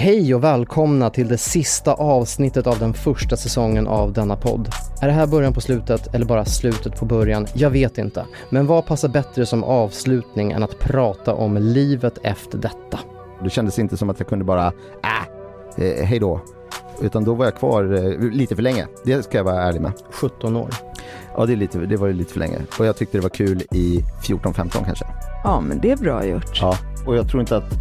Hej och välkomna till det sista avsnittet av den första säsongen av denna podd. Är det här början på slutet eller bara slutet på början? Jag vet inte. Men vad passar bättre som avslutning än att prata om livet efter detta? Det kändes inte som att jag kunde bara, äh, eh, hej då. Utan då var jag kvar eh, lite för länge. Det ska jag vara ärlig med. 17 år. Ja, det, är lite, det var ju lite för länge. Och jag tyckte det var kul i 14-15 kanske. Ja, men det är bra gjort. Ja, och jag tror inte att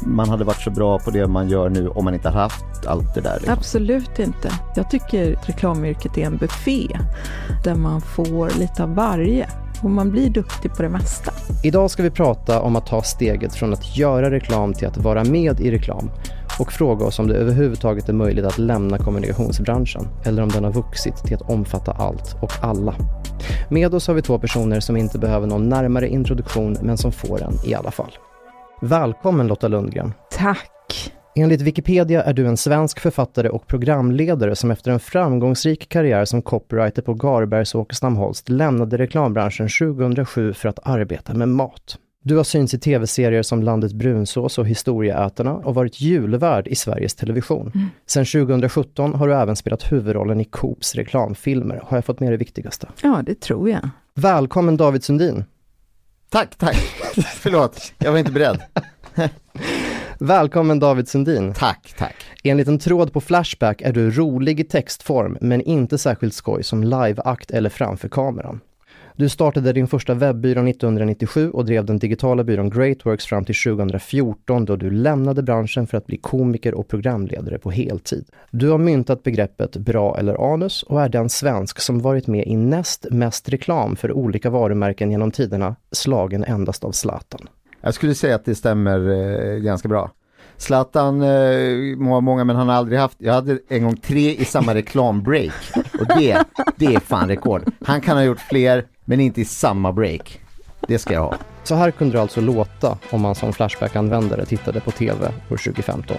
man hade varit så bra på det man gör nu om man inte hade haft allt det där. Liksom. Absolut inte. Jag tycker reklamyrket är en buffé där man får lite av varje och man blir duktig på det mesta. Idag ska vi prata om att ta steget från att göra reklam till att vara med i reklam och fråga oss om det överhuvudtaget är möjligt att lämna kommunikationsbranschen eller om den har vuxit till att omfatta allt och alla. Med oss har vi två personer som inte behöver någon närmare introduktion men som får en i alla fall. Välkommen Lotta Lundgren. Tack. Enligt Wikipedia är du en svensk författare och programledare som efter en framgångsrik karriär som copywriter på Garbergs och Åkestam-Holst lämnade reklambranschen 2007 för att arbeta med mat. Du har synts i tv-serier som Landet Brunsås och Historieätarna och varit julvärd i Sveriges Television. Mm. Sen 2017 har du även spelat huvudrollen i Coops reklamfilmer. Har jag fått med det viktigaste? Ja, det tror jag. Välkommen David Sundin. Tack, tack. Förlåt, jag var inte beredd. Välkommen David Sundin. Tack, tack. Enligt en tråd på Flashback är du rolig i textform men inte särskilt skoj som liveakt eller framför kameran. Du startade din första webbyrå 1997 och drev den digitala byrån Greatworks fram till 2014 då du lämnade branschen för att bli komiker och programledare på heltid. Du har myntat begreppet bra eller anus och är den svensk som varit med i näst mest reklam för olika varumärken genom tiderna, slagen endast av Zlatan. Jag skulle säga att det stämmer eh, ganska bra. Zlatan eh, må många men han har aldrig haft, jag hade en gång tre i samma reklambreak och det, det är fan rekord. Han kan ha gjort fler men inte i samma break. Det ska jag ha. Så här kunde det alltså låta om man som Flashback-användare tittade på TV år 2015.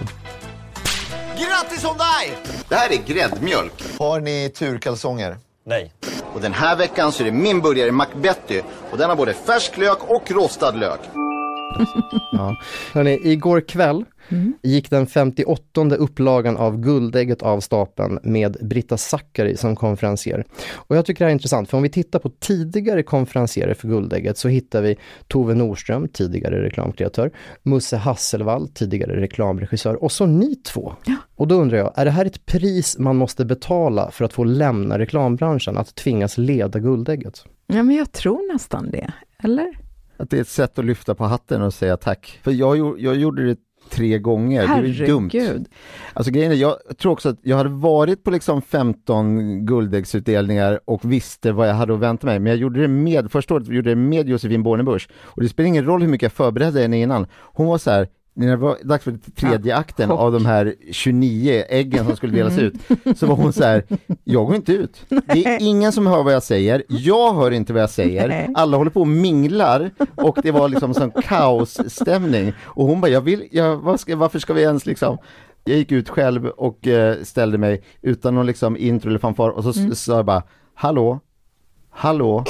Grattis om dig! Det här är gräddmjölk. Har ni turkalsonger? Nej. Och den här veckan så är det min burgare Macbetty och den har både färsk lök och rostad lök. ja. Hörrni, igår kväll mm. gick den 58 upplagan av Guldägget av stapeln med Britta Zackari som konferencier. Och jag tycker det här är intressant, för om vi tittar på tidigare konferencierer för Guldägget så hittar vi Tove Norström, tidigare reklamkreatör, Musse Hasselvall, tidigare reklamregissör och så ni två. Ja. Och då undrar jag, är det här ett pris man måste betala för att få lämna reklambranschen, att tvingas leda Guldägget? Ja, men jag tror nästan det, eller? Att det är ett sätt att lyfta på hatten och säga tack. För jag, jag gjorde det tre gånger, Herregud. det är dumt. Alltså grejen är, jag tror också att jag hade varit på liksom 15 guldäggsutdelningar och visste vad jag hade att vänta mig, men jag gjorde det med, första året gjorde det med Josefin Bornebusch. Och det spelar ingen roll hur mycket jag förberedde henne innan. Hon var så här, när det var dags för tredje akten av de här 29 äggen som skulle delas ut, så var hon så här, jag går inte ut. Det är ingen som hör vad jag säger, jag hör inte vad jag säger, alla håller på och minglar och det var liksom sån kaosstämning. Och hon bara, jag vill, jag, ska, varför ska vi ens liksom? Jag gick ut själv och eh, ställde mig utan någon liksom intro eller fanfar och så mm. sa jag bara, hallå, hallå,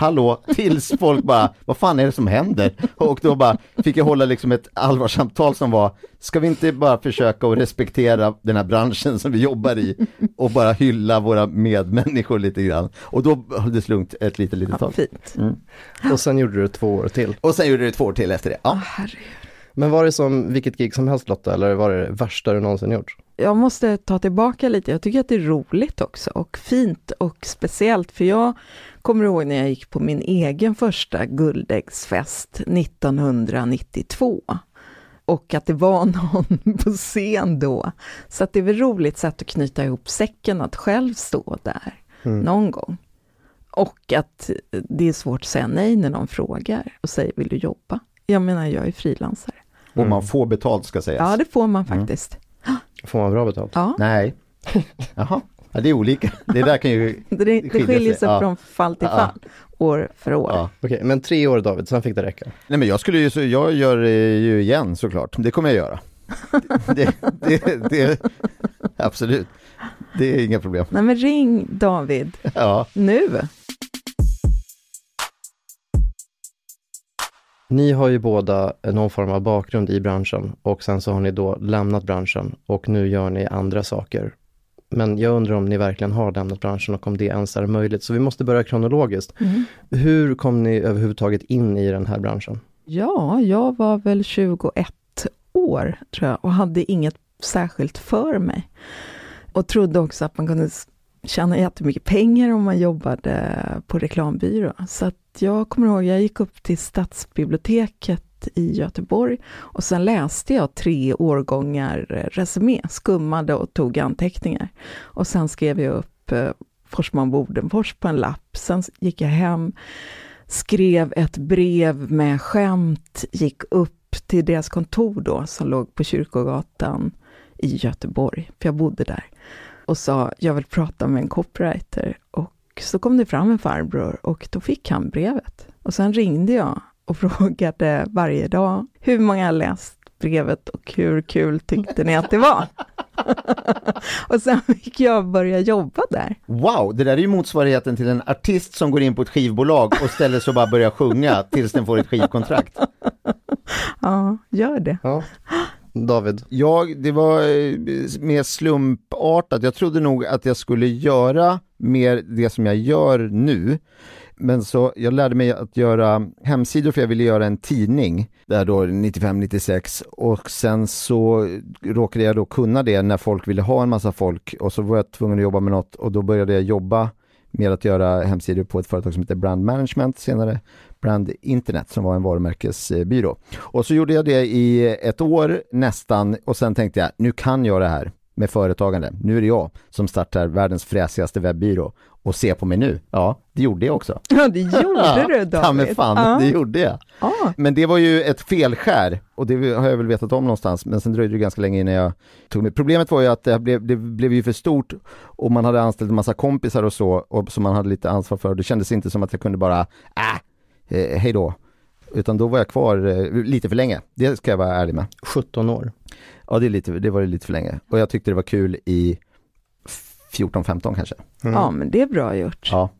hallå, tills folk bara, vad fan är det som händer? Och då bara fick jag hålla liksom ett allvarsamtal som var, ska vi inte bara försöka att respektera den här branschen som vi jobbar i och bara hylla våra medmänniskor lite grann. Och då höll det lugnt ett litet, litet tag. Ja, fint. Mm. Och sen gjorde du två år till. Och sen gjorde du två år till efter det. Ja. Oh, men var det som vilket gig som helst Lotta, eller var det det värsta du någonsin gjort? Jag måste ta tillbaka lite, jag tycker att det är roligt också och fint och speciellt för jag kommer ihåg när jag gick på min egen första guldäggsfest 1992 och att det var någon på scen då. Så att det är väl roligt sätt att knyta ihop säcken, att själv stå där mm. någon gång. Och att det är svårt att säga nej när någon frågar och säger vill du jobba? Jag menar, jag är frilansare. Och man får betalt ska sägas. Ja, det får man mm. faktiskt. Mm. Får man bra betalt? Ja. Nej. Jaha. Ja, det är olika. Det där kan ju Det, det skiljer sig, ja. från fall till fall, ja. år för år. Ja. Okej, men tre år David, sen fick det räcka? Nej men jag skulle ju, jag gör det ju igen såklart. Det kommer jag göra. det, det, det, absolut. Det är inga problem. Nej men ring David. Ja. Nu. Ni har ju båda någon form av bakgrund i branschen och sen så har ni då lämnat branschen och nu gör ni andra saker. Men jag undrar om ni verkligen har lämnat branschen och om det ens är möjligt. Så vi måste börja kronologiskt. Mm. Hur kom ni överhuvudtaget in i den här branschen? Ja, jag var väl 21 år tror jag och hade inget särskilt för mig. Och trodde också att man kunde tjäna jättemycket pengar om man jobbade på reklambyrå. Så att jag kommer ihåg, jag gick upp till stadsbiblioteket i Göteborg och sen läste jag tre årgångar eh, resumé, skummade och tog anteckningar. Och sen skrev jag upp eh, Forsman Bodenfors på en lapp. Sen gick jag hem, skrev ett brev med skämt, gick upp till deras kontor då, som låg på Kyrkogatan i Göteborg, för jag bodde där, och sa jag vill prata med en copywriter. Och så kom det fram en farbror och då fick han brevet. Och sen ringde jag och frågade varje dag hur många läst brevet och hur kul tyckte ni att det var? och sen fick jag börja jobba där. Wow, det där är ju motsvarigheten till en artist som går in på ett skivbolag och ställer sig och bara börjar sjunga tills den får ett skivkontrakt. ja, gör det. Ja. David? Ja, det var eh, mer slumpartat. Jag trodde nog att jag skulle göra mer det som jag gör nu. Men så jag lärde mig att göra hemsidor för jag ville göra en tidning där då 95-96 och sen så råkade jag då kunna det när folk ville ha en massa folk och så var jag tvungen att jobba med något och då började jag jobba med att göra hemsidor på ett företag som heter Brand Management, senare Brand Internet som var en varumärkesbyrå. Och så gjorde jag det i ett år nästan och sen tänkte jag, nu kan jag det här med företagande. Nu är det jag som startar världens fräsigaste webbyrå och se på mig nu. Ja, det gjorde jag också. Ja, det gjorde du David. Ja, men fan, ja. det gjorde jag. Ja. Men det var ju ett felskär och det har jag väl vetat om någonstans, men sen dröjde det ganska länge innan jag tog mig. Problemet var ju att det blev, det blev ju för stort och man hade anställt en massa kompisar och så, och som man hade lite ansvar för. Det kändes inte som att jag kunde bara, äh, eh, hej då. Utan då var jag kvar eh, lite för länge, det ska jag vara ärlig med. 17 år? Ja, det, är lite, det var lite för länge. Och jag tyckte det var kul i 14-15 kanske. Mm. Ja, men det är bra gjort. Ja.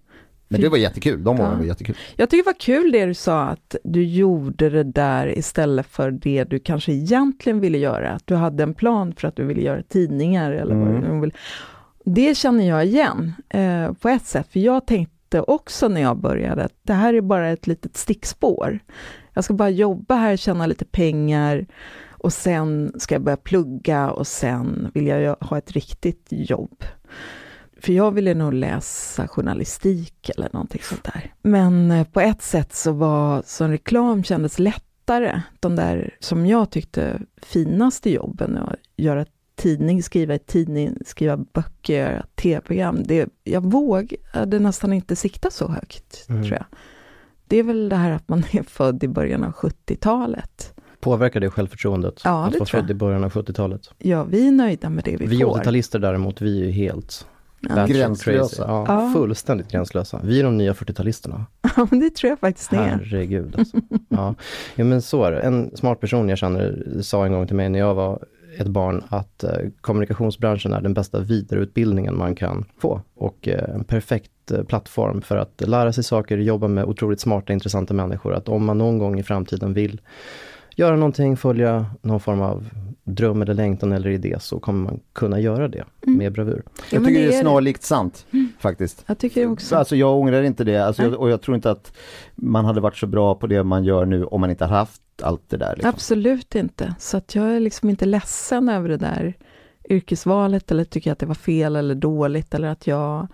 Men det var jättekul, de åren ja. var jättekul. Jag tycker det var kul det du sa att du gjorde det där istället för det du kanske egentligen ville göra. Att du hade en plan för att du ville göra tidningar eller mm. vad du ville. Det känner jag igen eh, på ett sätt, för jag tänkte också när jag började att det här är bara ett litet stickspår. Jag ska bara jobba här, tjäna lite pengar och sen ska jag börja plugga och sen vill jag ha ett riktigt jobb. För jag ville nog läsa journalistik eller någonting sånt där. Men eh, på ett sätt så var som reklam kändes lättare. De där som jag tyckte finaste jobben, att göra tidning, skriva i tidning, skriva böcker, göra tv-program. jag vågade nästan inte sikta så högt, mm. tror jag. Det är väl det här att man är född i början av 70-talet. Påverkar det självförtroendet? Ja, att vara född i början av 70-talet? Ja, vi är nöjda med det vi, vi får. Vi 80-talister däremot, vi är ju helt Ja. Gränslösa. Ja, ja, fullständigt gränslösa. Vi är de nya 40-talisterna. Ja, men det tror jag faktiskt ni är. Herregud alltså. ja. ja, men så är det. En smart person jag känner sa en gång till mig när jag var ett barn att eh, kommunikationsbranschen är den bästa vidareutbildningen man kan få och eh, en perfekt eh, plattform för att lära sig saker, jobba med otroligt smarta, intressanta människor. Att om man någon gång i framtiden vill göra någonting, följa någon form av dröm eller längtan eller idé så kommer man kunna göra det mm. med bravur. Jag tycker det är snarlikt sant mm. Faktiskt. Jag tycker också. Alltså jag ångrar inte det alltså, jag, och jag tror inte att man hade varit så bra på det man gör nu om man inte haft allt det där. Liksom. Absolut inte, så att jag är liksom inte ledsen över det där yrkesvalet eller tycker att det var fel eller dåligt eller att jag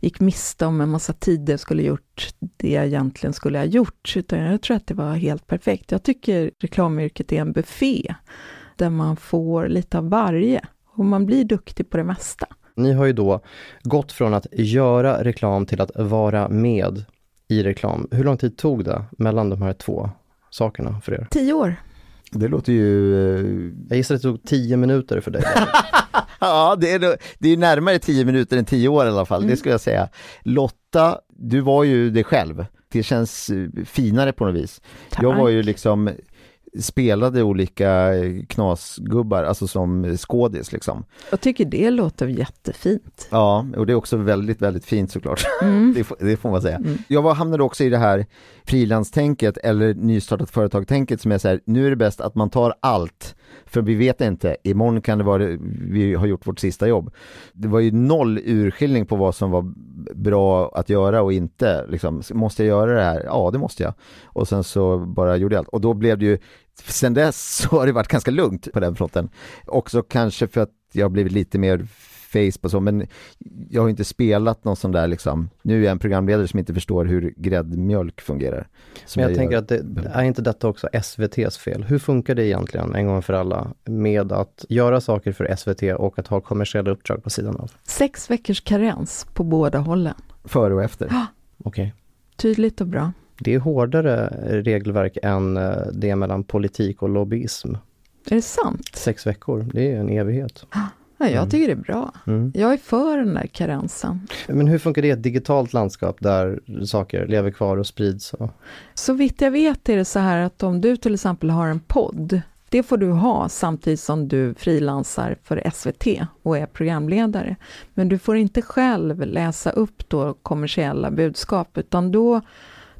gick miste om en massa tider skulle gjort det jag egentligen skulle ha gjort, utan jag tror att det var helt perfekt. Jag tycker reklamyrket är en buffé där man får lite av varje och man blir duktig på det mesta. Ni har ju då gått från att göra reklam till att vara med i reklam. Hur lång tid tog det mellan de här två sakerna för er? Tio år. Det låter ju... Eh, jag gissar att det tog tio minuter för dig. ja, det är, det är närmare tio minuter än tio år i alla fall, mm. det skulle jag säga. Lotta, du var ju dig själv. Det känns eh, finare på något vis. Tack. Jag var ju liksom spelade olika knasgubbar, alltså som skådis liksom. Jag tycker det låter jättefint. Ja, och det är också väldigt, väldigt fint såklart. Mm. det, får, det, får, man säga. Mm. Jag hamnade också i det här frilanstänket eller nystartat företag-tänket som är så här, nu är det bäst att man tar allt för vi vet inte, imorgon kan det vara, vi har gjort vårt sista jobb. Det var ju noll urskiljning på vad som var bra att göra och inte. Liksom, måste jag göra det här? Ja, det måste jag. Och sen så bara gjorde jag allt. Och då blev det ju, sen dess så har det varit ganska lugnt på den fronten. Också kanske för att jag har blivit lite mer face på så, men jag har inte spelat någon sån där liksom, nu är jag en programledare som inte förstår hur gräddmjölk fungerar. Men jag, jag tänker att det, är inte detta också SVTs fel? Hur funkar det egentligen en gång för alla med att göra saker för SVT och att ha kommersiella uppdrag på sidan av? Sex veckors karens på båda hållen. Före och efter? Ja. Okej. Okay. Tydligt och bra. Det är hårdare regelverk än eh, det mellan politik och lobbyism. Är det sant? Sex veckor, det är en evighet. Ja, jag mm. tycker det är bra. Mm. Jag är för den där karensen. Men hur funkar det i ett digitalt landskap där saker lever kvar och sprids? Och... Så vitt jag vet är det så här att om du till exempel har en podd, det får du ha samtidigt som du frilansar för SVT och är programledare. Men du får inte själv läsa upp då kommersiella budskap, utan då,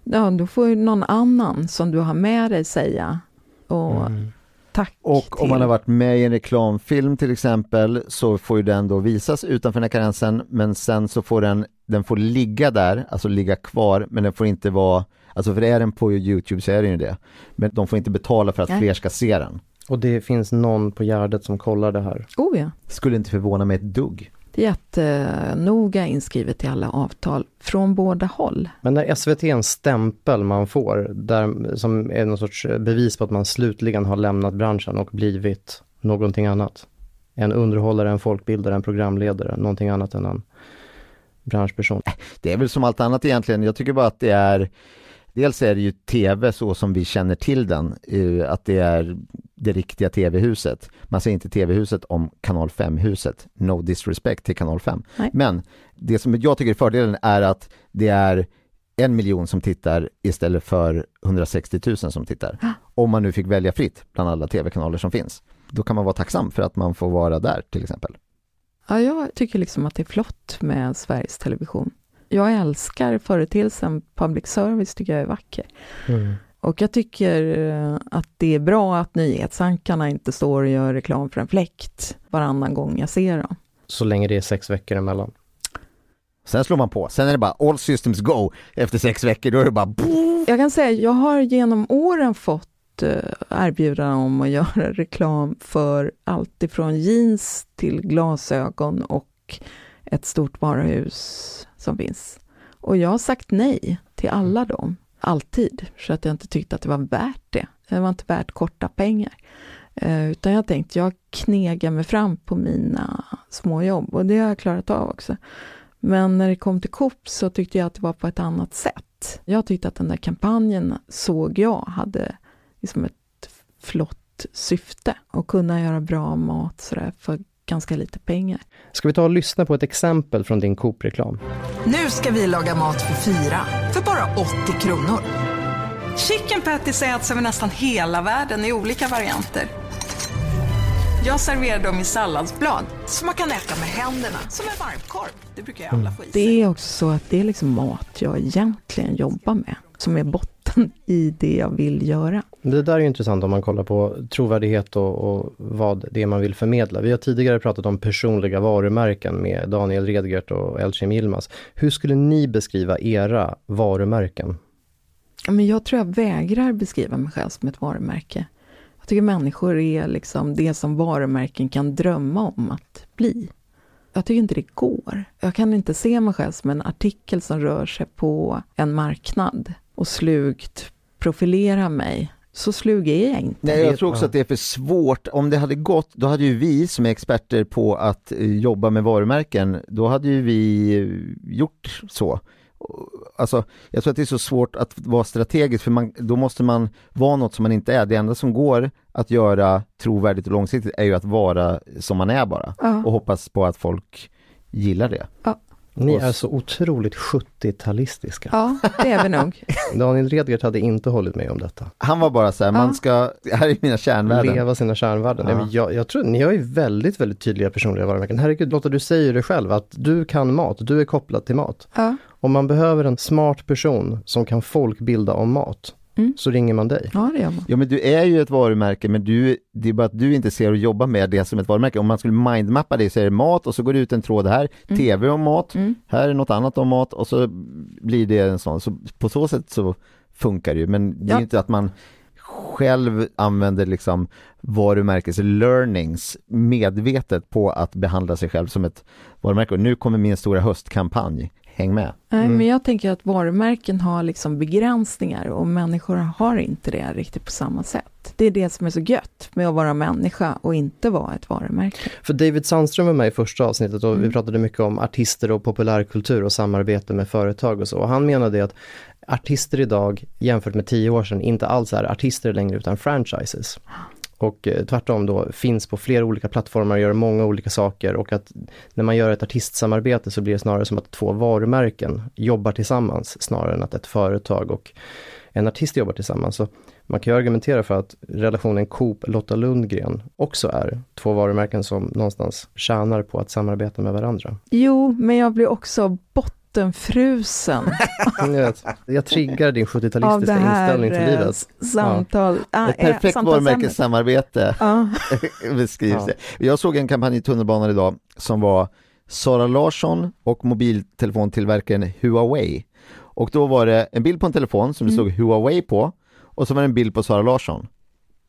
ja, då får någon annan som du har med dig säga och mm Tack och till. om man har varit med i en reklamfilm till exempel så får ju den då visas utanför den här karensen men sen så får den, den får ligga där, alltså ligga kvar men den får inte vara, alltså för är den på Youtube så är den ju det. Men de får inte betala för att Nej. fler ska se den. Och det finns någon på Gärdet som kollar det här? Oh ja. Skulle inte förvåna mig ett dugg. Det är jättenoga inskrivet i alla avtal från båda håll. Men när SVT är en stämpel man får, där, som är någon sorts bevis på att man slutligen har lämnat branschen och blivit någonting annat. En underhållare, en folkbildare, en programledare, någonting annat än en branschperson. Det är väl som allt annat egentligen. Jag tycker bara att det är Dels är det ju tv så som vi känner till den, eh, att det är det riktiga tv-huset. Man säger inte tv-huset om kanal 5-huset, no disrespect till kanal 5. Nej. Men det som jag tycker är fördelen är att det är en miljon som tittar istället för 160 000 som tittar. Om man nu fick välja fritt bland alla tv-kanaler som finns. Då kan man vara tacksam för att man får vara där till exempel. Ja, jag tycker liksom att det är flott med Sveriges Television jag älskar företeelsen public service, tycker jag är vacker. Mm. Och jag tycker eh, att det är bra att nyhetsankarna inte står och gör reklam för en fläkt varannan gång jag ser dem. Så länge det är sex veckor emellan. Sen slår man på, sen är det bara all systems go efter sex veckor, då är det bara! Jag kan säga, jag har genom åren fått eh, erbjudanden om att göra reklam för allt ifrån jeans till glasögon och ett stort varuhus som finns. Och jag har sagt nej till alla dem, alltid, för att jag inte tyckte att det var värt det. Det var inte värt korta pengar. Eh, utan jag tänkte, jag knegar mig fram på mina små jobb och det har jag klarat av också. Men när det kom till Coop så tyckte jag att det var på ett annat sätt. Jag tyckte att den där kampanjen såg jag hade liksom ett flott syfte och kunna göra bra mat sådär för ganska lite pengar. Ska vi ta och lyssna på ett exempel från din Coop-reklam? Nu ska vi laga mat för fyra, för bara 80 kronor. Chicken patties äts över nästan hela världen i olika varianter. Jag serverar dem i salladsblad som man kan äta med händerna, som en varmkorv. Det brukar jag alla få i sig. Det är också så att det är liksom mat jag egentligen jobbar med, som är botten i det jag vill göra. Det där är intressant om man kollar på trovärdighet och, och, vad det är man vill förmedla. Vi har tidigare pratat om personliga varumärken med Daniel Redgert och Elcim Yilmaz. Hur skulle ni beskriva era varumärken? Men jag tror jag vägrar beskriva mig själv som ett varumärke. Jag tycker människor är liksom det som varumärken kan drömma om att bli. Jag tycker inte det går. Jag kan inte se mig själv som en artikel som rör sig på en marknad och slugt profilera mig så slug är jag inte. Nej, jag tror också att det är för svårt. Om det hade gått, då hade ju vi som är experter på att eh, jobba med varumärken, då hade ju vi eh, gjort så. Alltså, jag tror att det är så svårt att vara strategisk, för man, då måste man vara något som man inte är. Det enda som går att göra trovärdigt och långsiktigt är ju att vara som man är bara, ja. och hoppas på att folk gillar det. Ja. Ni är så otroligt 70-talistiska. Ja, det är vi nog. Daniel Redgert hade inte hållit med om detta. Han var bara så här, ja. man ska, här är mina kärnvärden. Leva sina kärnvärden. Ja. Jag, jag, tror, ni har ju väldigt, väldigt tydliga personliga varumärken. Herregud Lotta, du säger det själv att du kan mat, du är kopplad till mat. Ja. Om man behöver en smart person som kan folkbilda om mat, Mm. så ringer man dig. Ja, det gör man. Ja, men du är ju ett varumärke, men du, det är bara att du inte ser och jobbar med det som ett varumärke. Om man skulle mindmappa dig så är det mat och så går det ut en tråd här, mm. TV om mat, mm. här är något annat om mat och så blir det en sån. Så på så sätt så funkar det ju, men det är ja. inte att man själv använder liksom varumärkes learnings medvetet på att behandla sig själv som ett varumärke. Och nu kommer min stora höstkampanj häng med. Nej, mm. men jag tänker att varumärken har liksom begränsningar och människor har inte det riktigt på samma sätt. Det är det som är så gött med att vara människa och inte vara ett varumärke. För David Sandström var med i första avsnittet och mm. vi pratade mycket om artister och populärkultur och samarbete med företag och så. Och han menade att artister idag jämfört med tio år sedan inte alls är artister längre utan franchises och eh, tvärtom då finns på flera olika plattformar och gör många olika saker och att när man gör ett artistsamarbete så blir det snarare som att två varumärken jobbar tillsammans snarare än att ett företag och en artist jobbar tillsammans. Så man kan ju argumentera för att relationen Coop-Lotta Lundgren också är två varumärken som någonstans tjänar på att samarbeta med varandra. Jo, men jag blir också bort bottenfrusen. jag triggar din 70-talistiska inställning till livet. Eh, samtal. Ja. Ett perfekt varumärkessamarbete ja. beskrivs ja. Jag såg en kampanj i tunnelbanan idag som var Sara Larsson och mobiltelefontillverkaren Huawei. Och då var det en bild på en telefon som det stod mm. Huawei på och så var det en bild på Sara Larsson.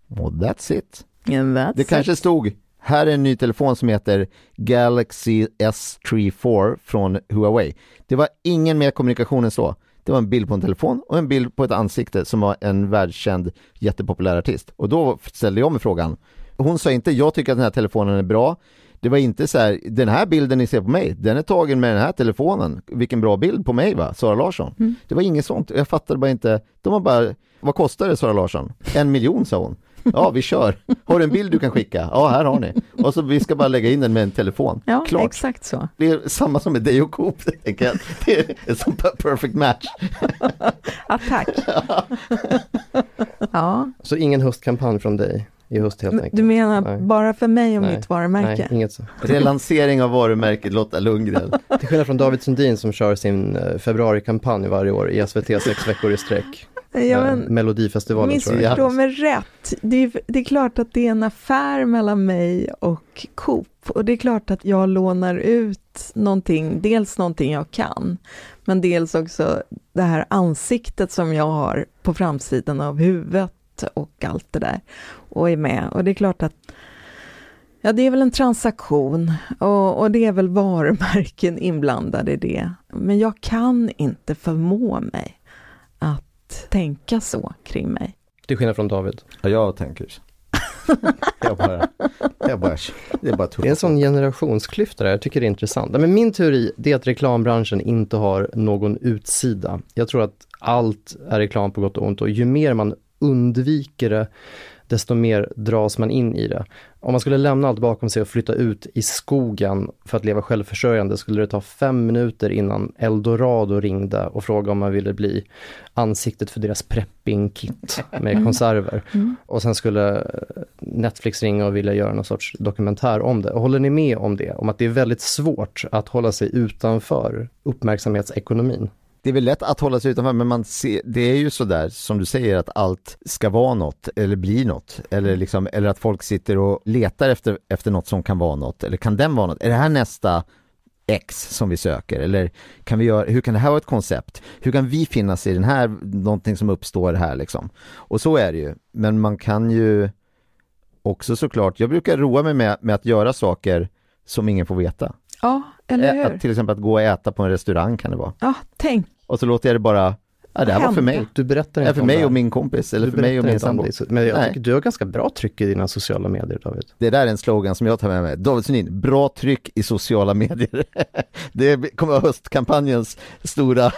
Och that's it. that's det kanske it. stod här är en ny telefon som heter Galaxy S3 4 från Huawei. Det var ingen mer kommunikation än så. Det var en bild på en telefon och en bild på ett ansikte som var en världskänd jättepopulär artist. Och då ställde jag mig frågan. Hon sa inte, jag tycker att den här telefonen är bra. Det var inte så här, den här bilden ni ser på mig, den är tagen med den här telefonen. Vilken bra bild på mig va, Sara Larsson. Mm. Det var inget sånt, jag fattade bara inte. De var bara, vad kostar det Sara Larsson? En miljon sa hon. Ja, vi kör. Har du en bild du kan skicka? Ja, här har ni. Och så vi ska bara lägga in den med en telefon. Ja, Klart. exakt så. Det är samma som med dig och Coop, tänker jag. Det är en sån perfect match. Attack. Ja. ja. Så ingen höstkampanj från dig? i höst helt enkelt. Du menar Nej. bara för mig och Nej. mitt varumärke? Nej, inget så. Relansering av varumärket Lotta Lundgren. Till skillnad från David Sundin som kör sin eh, februarikampanj varje år i SVT sex veckor i sträck. Ja, men, Melodifestivalen tror jag. Missförstå mig rätt. Det är, det är klart att det är en affär mellan mig och Coop. Och det är klart att jag lånar ut någonting, dels någonting jag kan, men dels också det här ansiktet som jag har på framsidan av huvudet och allt det där och är med. Och det är klart att Ja, det är väl en transaktion och, och, det är väl varumärken inblandade i det. Men jag kan inte förmå mig att tänka så kring mig. Till skillnad från David. Ja, jag tänker jag bara, jag bara, det är bara Det är en sån generationsklyfta där, jag tycker det är intressant. Men min teori är att reklambranschen inte har någon utsida. Jag tror att allt är reklam på gott och ont och ju mer man undviker det, desto mer dras man in i det. Om man skulle lämna allt bakom sig och flytta ut i skogen för att leva självförsörjande skulle det ta fem minuter innan Eldorado ringde och frågade om man ville bli ansiktet för deras prepping-kit med mm. konserver. Mm. Och sen skulle Netflix ringa och vilja göra någon sorts dokumentär om det. Och håller ni med om det? Om att det är väldigt svårt att hålla sig utanför uppmärksamhetsekonomin? Det är väl lätt att hålla sig utanför men man ser, det är ju sådär som du säger att allt ska vara något eller bli något eller, liksom, eller att folk sitter och letar efter, efter något som kan vara något eller kan den vara något? Är det här nästa X som vi söker eller kan vi göra, hur kan det här vara ett koncept? Hur kan vi finnas i den här, någonting som uppstår här liksom? Och så är det ju, men man kan ju också såklart, jag brukar roa mig med, med att göra saker som ingen får veta. Ja, eller hur? Att, till exempel att gå och äta på en restaurang kan det vara. Ja, tänk. Och så låter jag det bara Ja, det här var för mig. Du berättar inte för mig och min kompis eller du för mig och min sambo. Men jag Nej. tycker du har ganska bra tryck i dina sociala medier David. Det där är en slogan som jag tar med mig. David Sundin, bra tryck i sociala medier. det kommer vara höstkampanjens stora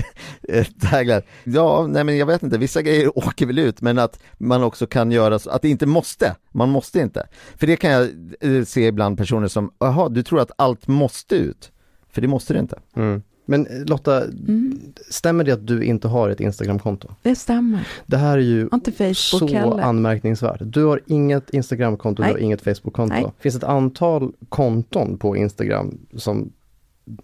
tagline. Ja, nej men jag vet inte, vissa grejer åker väl ut men att man också kan göra så att det inte måste. Man måste inte. För det kan jag eh, se ibland personer som, jaha, du tror att allt måste ut? För det måste det inte. Mm. Men eh, Lotta, mm. stämmer det att du inte har ett Instagramkonto? Det stämmer. Det här är ju så heller. anmärkningsvärt. Du har inget Instagramkonto, du har inget Facebookkonto. Det finns ett antal konton på Instagram som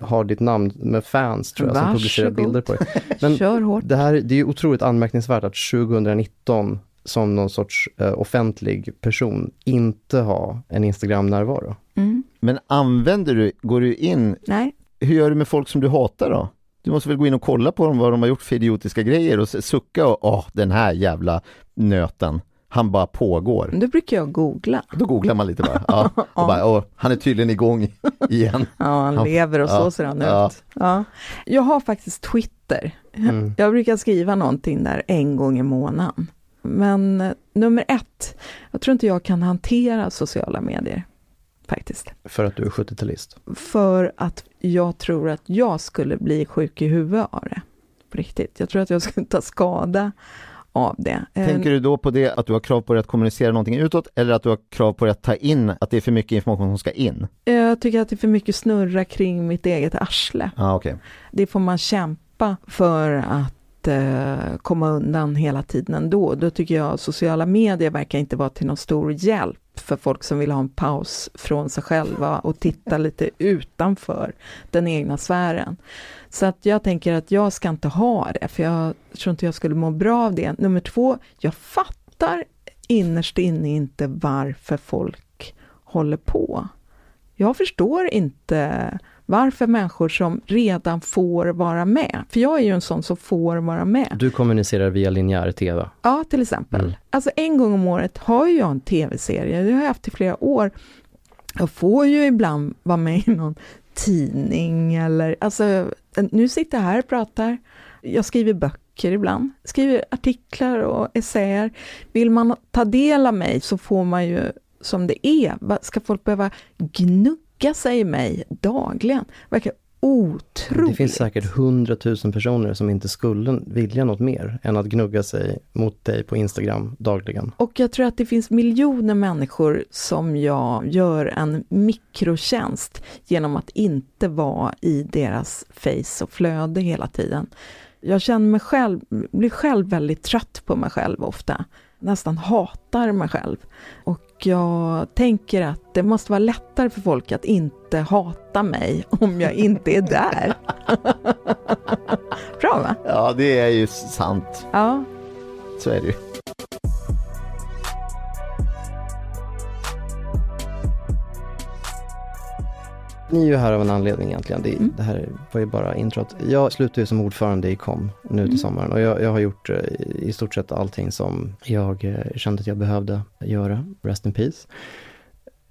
har ditt namn med fans tror jag, som publicerar bilder på dig. Men Kör hårt. Det, här, det är otroligt anmärkningsvärt att 2019 som någon sorts uh, offentlig person inte ha en Instagram-närvaro. Mm. Men använder du, går du in? Nej. Hur gör du med folk som du hatar då? Du måste väl gå in och kolla på dem, vad de har gjort för idiotiska grejer och sucka och åh, den här jävla nöten han bara pågår. Då brukar jag googla. Då googlar man lite bara. Ja, och bara åh, han är tydligen igång igen. Ja, han, han lever och så ja, ser han ja. ut. Ja. Jag har faktiskt Twitter. Mm. Jag brukar skriva någonting där en gång i månaden. Men eh, nummer ett, jag tror inte jag kan hantera sociala medier. Faktiskt. För att du är 70-talist? För att jag tror att jag skulle bli sjuk i huvudet av det. På riktigt. Jag tror att jag skulle ta skada av det. Tänker du då på det att du har krav på dig att kommunicera någonting utåt eller att du har krav på dig att ta in, att det är för mycket information som ska in? Jag tycker att det är för mycket snurra kring mitt eget arsle. Ah, okay. Det får man kämpa för att eh, komma undan hela tiden ändå. Då tycker jag sociala medier verkar inte vara till någon stor hjälp för folk som vill ha en paus från sig själva och titta lite utanför den egna sfären. Så att jag tänker att jag ska inte ha det, för jag tror inte jag skulle må bra av det. Nummer två, jag fattar innerst inne inte varför folk håller på. Jag förstår inte varför människor som redan får vara med, för jag är ju en sån som får vara med. Du kommunicerar via linjär TV? Ja, till exempel. Mm. Alltså en gång om året har jag en TV-serie, det har jag haft i flera år. Jag får ju ibland vara med i någon tidning eller, alltså nu sitter jag här och pratar, jag skriver böcker ibland, skriver artiklar och essäer. Vill man ta del av mig så får man ju som det är. Ska folk behöva gnugga sig i mig dagligen? Verkar otroligt. Det finns säkert hundratusen personer som inte skulle vilja något mer än att gnugga sig mot dig på Instagram dagligen. Och jag tror att det finns miljoner människor som jag gör en mikrotjänst genom att inte vara i deras face och flöde hela tiden. Jag känner mig själv, blir själv väldigt trött på mig själv ofta nästan hatar mig själv. Och jag tänker att det måste vara lättare för folk att inte hata mig om jag inte är där. Bra va? Ja, det är ju sant. Ja. Så är det ju. Ni är ju här av en anledning egentligen. Det, mm. det här var ju bara introt. Jag slutade ju som ordförande i KOM nu till mm. sommaren och jag, jag, har gjort eh, i stort sett allting som jag eh, kände att jag behövde göra. Rest in peace.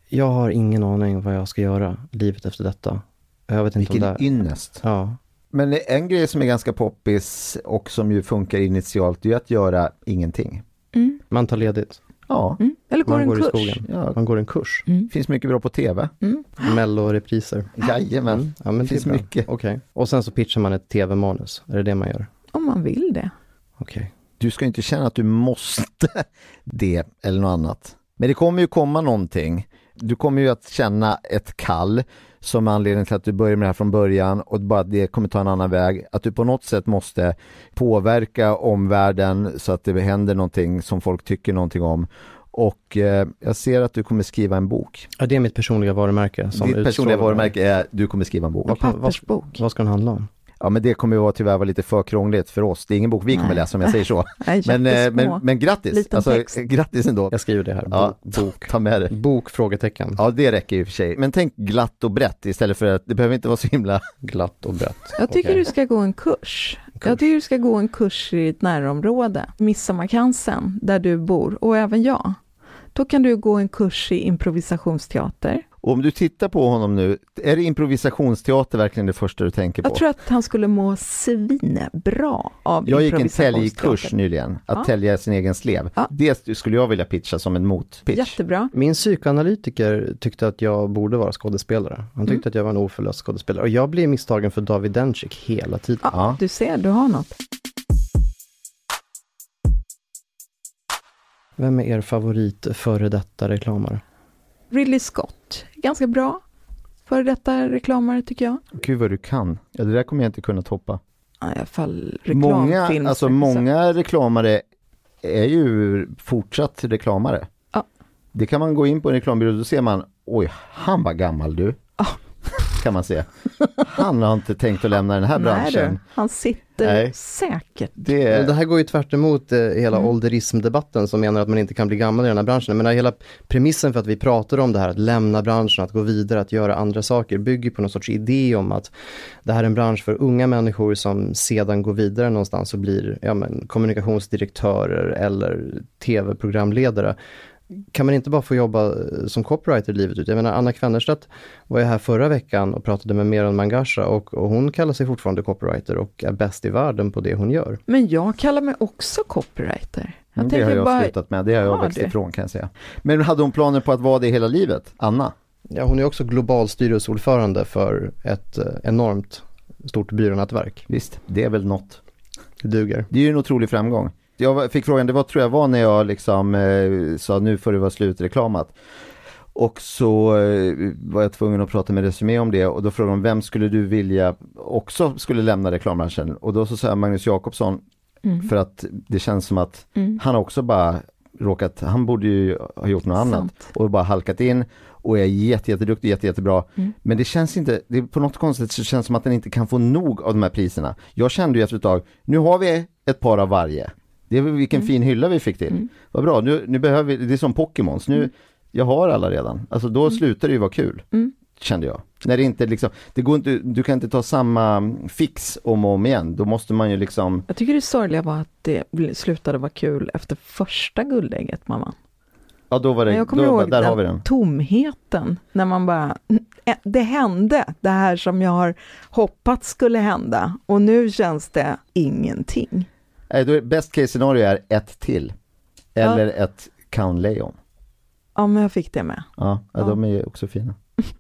Jag har ingen aning vad jag ska göra livet efter detta. Jag vet inte Vilken om det... ynnest. Ja. Men en grej som är ganska poppis och som ju funkar initialt, det är att göra ingenting. Mm. Man tar ledigt. Ja. Mm. Eller går man en går kurs. I skogen. Ja. Man går en kurs. Mm. Finns mycket bra på TV. Mm. Mello-repriser. Jajamän. Mm. Ja, men finns mycket. Okej. Okay. Och sen så pitchar man ett TV-manus. Är det det man gör? Om man vill det. Okej. Okay. Du ska inte känna att du måste det eller något annat. Men det kommer ju komma någonting. Du kommer ju att känna ett kall som är anledningen till att du börjar med det här från början och bara det kommer ta en annan väg. Att du på något sätt måste påverka omvärlden så att det händer någonting som folk tycker någonting om. Och eh, jag ser att du kommer skriva en bok. Ja, det är mitt personliga varumärke. Som Ditt personliga varumärke är du kommer skriva en bok. En pappersbok. Vad, vad ska den handla om? Ja men det kommer ju vara, tyvärr vara lite för krångligt för oss. Det är ingen bok vi kommer Nej. läsa om jag säger så. men, eh, men, men grattis! alltså, grattis ändå! Jag skriver det här, ja, bok. Ta med det. Bok? Frågetecken. Ja det räcker ju för sig. Men tänk glatt och brett istället för att det behöver inte vara så himla glatt och brett. Jag tycker okay. du ska gå en kurs. kurs. Jag tycker du ska gå en kurs i ditt närområde, Midsommarkransen, där du bor och även jag. Då kan du gå en kurs i improvisationsteater. Och om du tittar på honom nu, är det improvisationsteater verkligen det första du tänker på? Jag tror att han skulle må svinbra av Jag gick en täljkurs nyligen, att ja. tälja sin egen slev. Ja. Det skulle jag vilja pitcha som en motpitch. Jättebra. Min psykoanalytiker tyckte att jag borde vara skådespelare. Han tyckte mm. att jag var en oförlöst skådespelare. Och jag blir misstagen för David Dencik hela tiden. Ja, ja. Du ser, du har något. Vem är er favorit före detta reklamare? Ridley Scott, ganska bra För detta reklamare tycker jag. Gud vad du kan. Ja, det där kommer jag inte kunna toppa. I alla fall många, alltså många reklamare är ju fortsatt reklamare. Ja. Det kan man gå in på en reklambyrå och då ser man, oj, han var gammal du. Ja. Kan man se. Han har inte tänkt att lämna den här branschen. Nej, han sitter Nej. säkert. Det... det här går ju tvärt emot eh, hela mm. ålderismdebatten som menar att man inte kan bli gammal i den här branschen. Men hela premissen för att vi pratar om det här, att lämna branschen, att gå vidare, att göra andra saker, bygger på någon sorts idé om att det här är en bransch för unga människor som sedan går vidare någonstans och blir ja, men, kommunikationsdirektörer eller tv-programledare kan man inte bara få jobba eh, som copywriter livet ut? Jag menar Anna Kvennerstedt var ju här förra veckan och pratade med Meron Mangasha och, och, hon kallar sig fortfarande copywriter och är bäst i världen på det hon gör. Men jag kallar mig också copywriter. Jag mm, det har jag bara... slutat med, det har jag växt ifrån kan jag säga. Men hade hon planer på att vara det hela livet, Anna? Ja, hon är också global styrelseordförande för ett eh, enormt stort byrånätverk. Visst, det är väl något. Det duger. Det är ju en otrolig framgång jag fick frågan, det var tror jag var när jag liksom eh, sa nu får det vara slut reklamat. Och så eh, var jag tvungen att prata med Resumé om det och då frågade de vem skulle du vilja också skulle lämna reklambranschen? Och då så sa jag Magnus Jakobsson mm. för att det känns som att mm. han också bara råkat, han borde ju ha gjort något Sant. annat och bara halkat in och är jätte, jätteduktig, jätte, jättebra. Mm. Men det känns inte, det på något konstigt så känns det som att den inte kan få nog av de här priserna. Jag kände ju efter ett tag, nu har vi ett par av varje. Det är vilken mm. fin hylla vi fick till. Mm. Vad bra, nu, nu behöver vi, det är som Pokémons, nu, mm. jag har alla redan. Alltså då mm. slutar det ju vara kul. Mm. Kände jag. När det inte liksom, det går inte, du kan inte ta samma fix om och om igen, då måste man ju liksom Jag tycker det sorgliga var att det slutade vara kul efter första guldägget man vann. Ja då var det, jag kommer då, ihåg där har vi den tomheten, när man bara, det hände, det här som jag har hoppats skulle hända och nu känns det ingenting. Är best case scenario är ett till. Eller ja. ett Leon. Ja, men jag fick det med. Ja, ja, ja. de är också fina.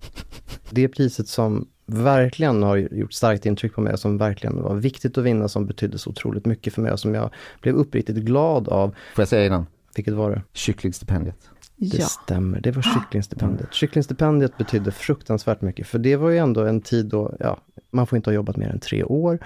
det priset som verkligen har gjort starkt intryck på mig som verkligen var viktigt att vinna, som betydde så otroligt mycket för mig och som jag blev uppriktigt glad av. Får jag säga innan? Vilket var det? Kycklingstipendiet. Det ja. stämmer, det var kycklingstipendiet. Kycklingstipendiet betydde fruktansvärt mycket, för det var ju ändå en tid då, ja, man får inte ha jobbat mer än tre år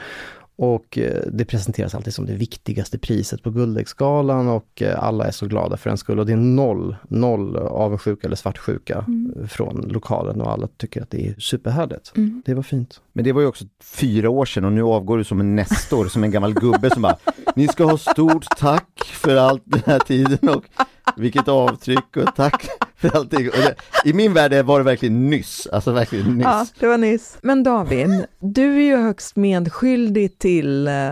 och eh, det presenteras alltid som det viktigaste priset på Guldäggsgalan och eh, alla är så glada för en skull. Och det är noll, noll avundsjuka eller svartsjuka mm. från lokalen och alla tycker att det är superhärligt. Mm. Det var fint. Men det var ju också fyra år sedan och nu avgår du som en nestor, som en gammal gubbe som bara Ni ska ha stort tack för allt den här tiden och vilket avtryck och tack för allting. Det, I min värld var det verkligen nyss, alltså verkligen nyss. Ja, det var nyss. Men David, du är ju högst medskyldig till eh,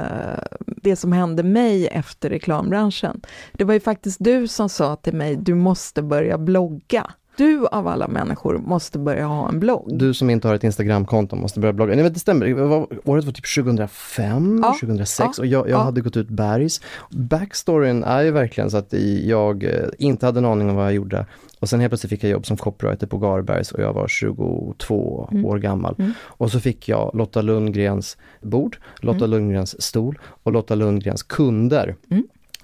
det som hände mig efter reklambranschen. Det var ju faktiskt du som sa till mig, du måste börja blogga du av alla människor måste börja ha en blogg. Du som inte har ett Instagramkonto måste börja blogga. Nej men det stämmer, året var typ 2005, ja. 2006 ja. och jag, jag ja. hade gått ut bergs. Backstoryn är ju verkligen så att jag eh, inte hade en aning om vad jag gjorde. Och sen helt plötsligt fick jag jobb som copywriter på Garbergs och jag var 22 mm. år gammal. Mm. Och så fick jag Lotta Lundgrens bord, Lotta mm. Lundgrens stol och Lotta Lundgrens kunder.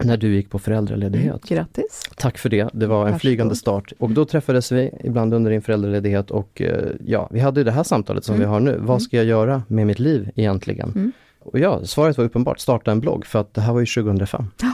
När du gick på föräldraledighet. Mm, grattis! Tack för det, det var en Varsågod. flygande start. Och då träffades vi ibland under din föräldraledighet och eh, ja, vi hade det här samtalet som mm. vi har nu. Vad mm. ska jag göra med mitt liv egentligen? Mm. Och ja, svaret var uppenbart, starta en blogg, för att det här var ju 2005. Ja,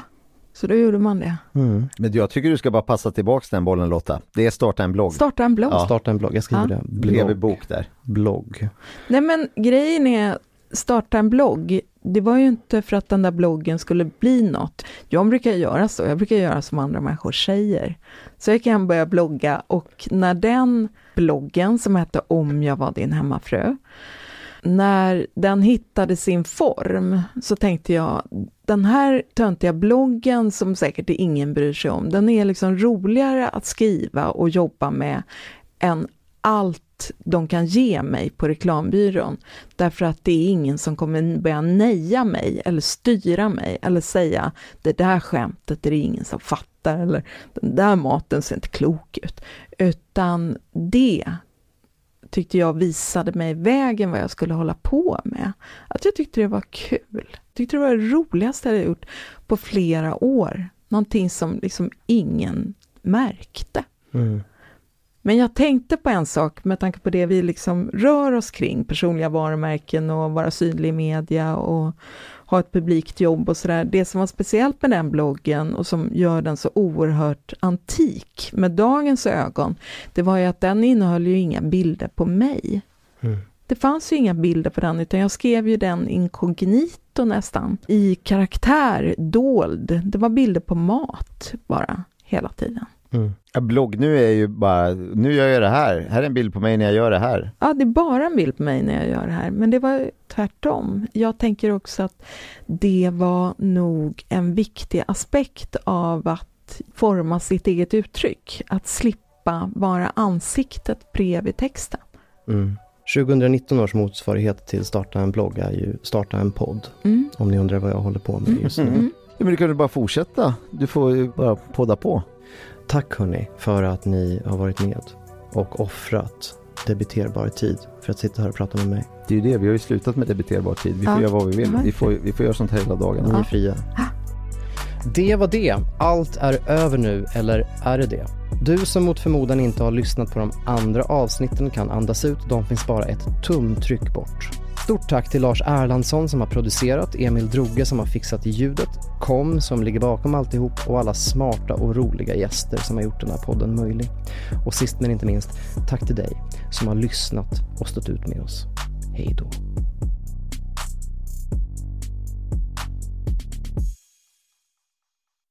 så då gjorde man det. Mm. Men jag tycker du ska bara passa tillbaks den bollen Lotta. Det är starta en blogg. Starta en blogg. Ja. Starta en blogg, jag skriver ja. det. Blogg. bok där. Blogg. Nej men grejen är, starta en blogg, det var ju inte för att den där bloggen skulle bli något. Jag brukar göra så, jag brukar göra som andra människor säger. Så jag kan börja blogga och när den bloggen som hette Om jag var din hemmafru, när den hittade sin form så tänkte jag, den här töntiga bloggen som säkert ingen bryr sig om, den är liksom roligare att skriva och jobba med än allt de kan ge mig på reklambyrån. Därför att det är ingen som kommer börja neja mig eller styra mig eller säga det där skämtet är det ingen som fattar eller den där maten ser inte klok ut. Utan det tyckte jag visade mig vägen vad jag skulle hålla på med. Att jag tyckte det var kul. Tyckte det var det roligaste jag gjort på flera år. Någonting som liksom ingen märkte. Mm. Men jag tänkte på en sak med tanke på det vi liksom rör oss kring, personliga varumärken och vara synlig i media och ha ett publikt jobb och sådär. Det som var speciellt med den bloggen och som gör den så oerhört antik med dagens ögon, det var ju att den innehöll ju inga bilder på mig. Mm. Det fanns ju inga bilder på den, utan jag skrev ju den inkognito nästan, i karaktär, dold. Det var bilder på mat bara, hela tiden. Mm. Ja, blogg nu är ju bara, nu gör jag det här, här är en bild på mig när jag gör det här. Ja, det är bara en bild på mig när jag gör det här, men det var tvärtom. Jag tänker också att det var nog en viktig aspekt av att forma sitt eget uttryck, att slippa vara ansiktet bredvid texten. Mm. 2019 års motsvarighet till starta en blogg är ju starta en podd. Mm. Om ni undrar vad jag håller på med just nu. Mm. Ja, men du kan ju bara fortsätta. Du får ju bara podda på. Tack hörni för att ni har varit med och offrat debiterbar tid för att sitta här och prata med mig. Det är ju det, vi har ju slutat med debiterbar tid. Vi får ja. göra vad vi vill. Vi får, vi får göra sånt här hela dagarna. Ni är fria. Det var det. Allt är över nu, eller är det det? Du som mot förmodan inte har lyssnat på de andra avsnitten kan andas ut, de finns bara ett tumtryck bort. Stort tack till Lars Erlandsson som har producerat, Emil Droge som har fixat ljudet, Kom som ligger bakom alltihop och alla smarta och roliga gäster som har gjort den här podden möjlig. Och sist men inte minst, tack till dig som har lyssnat och stått ut med oss. Hej då.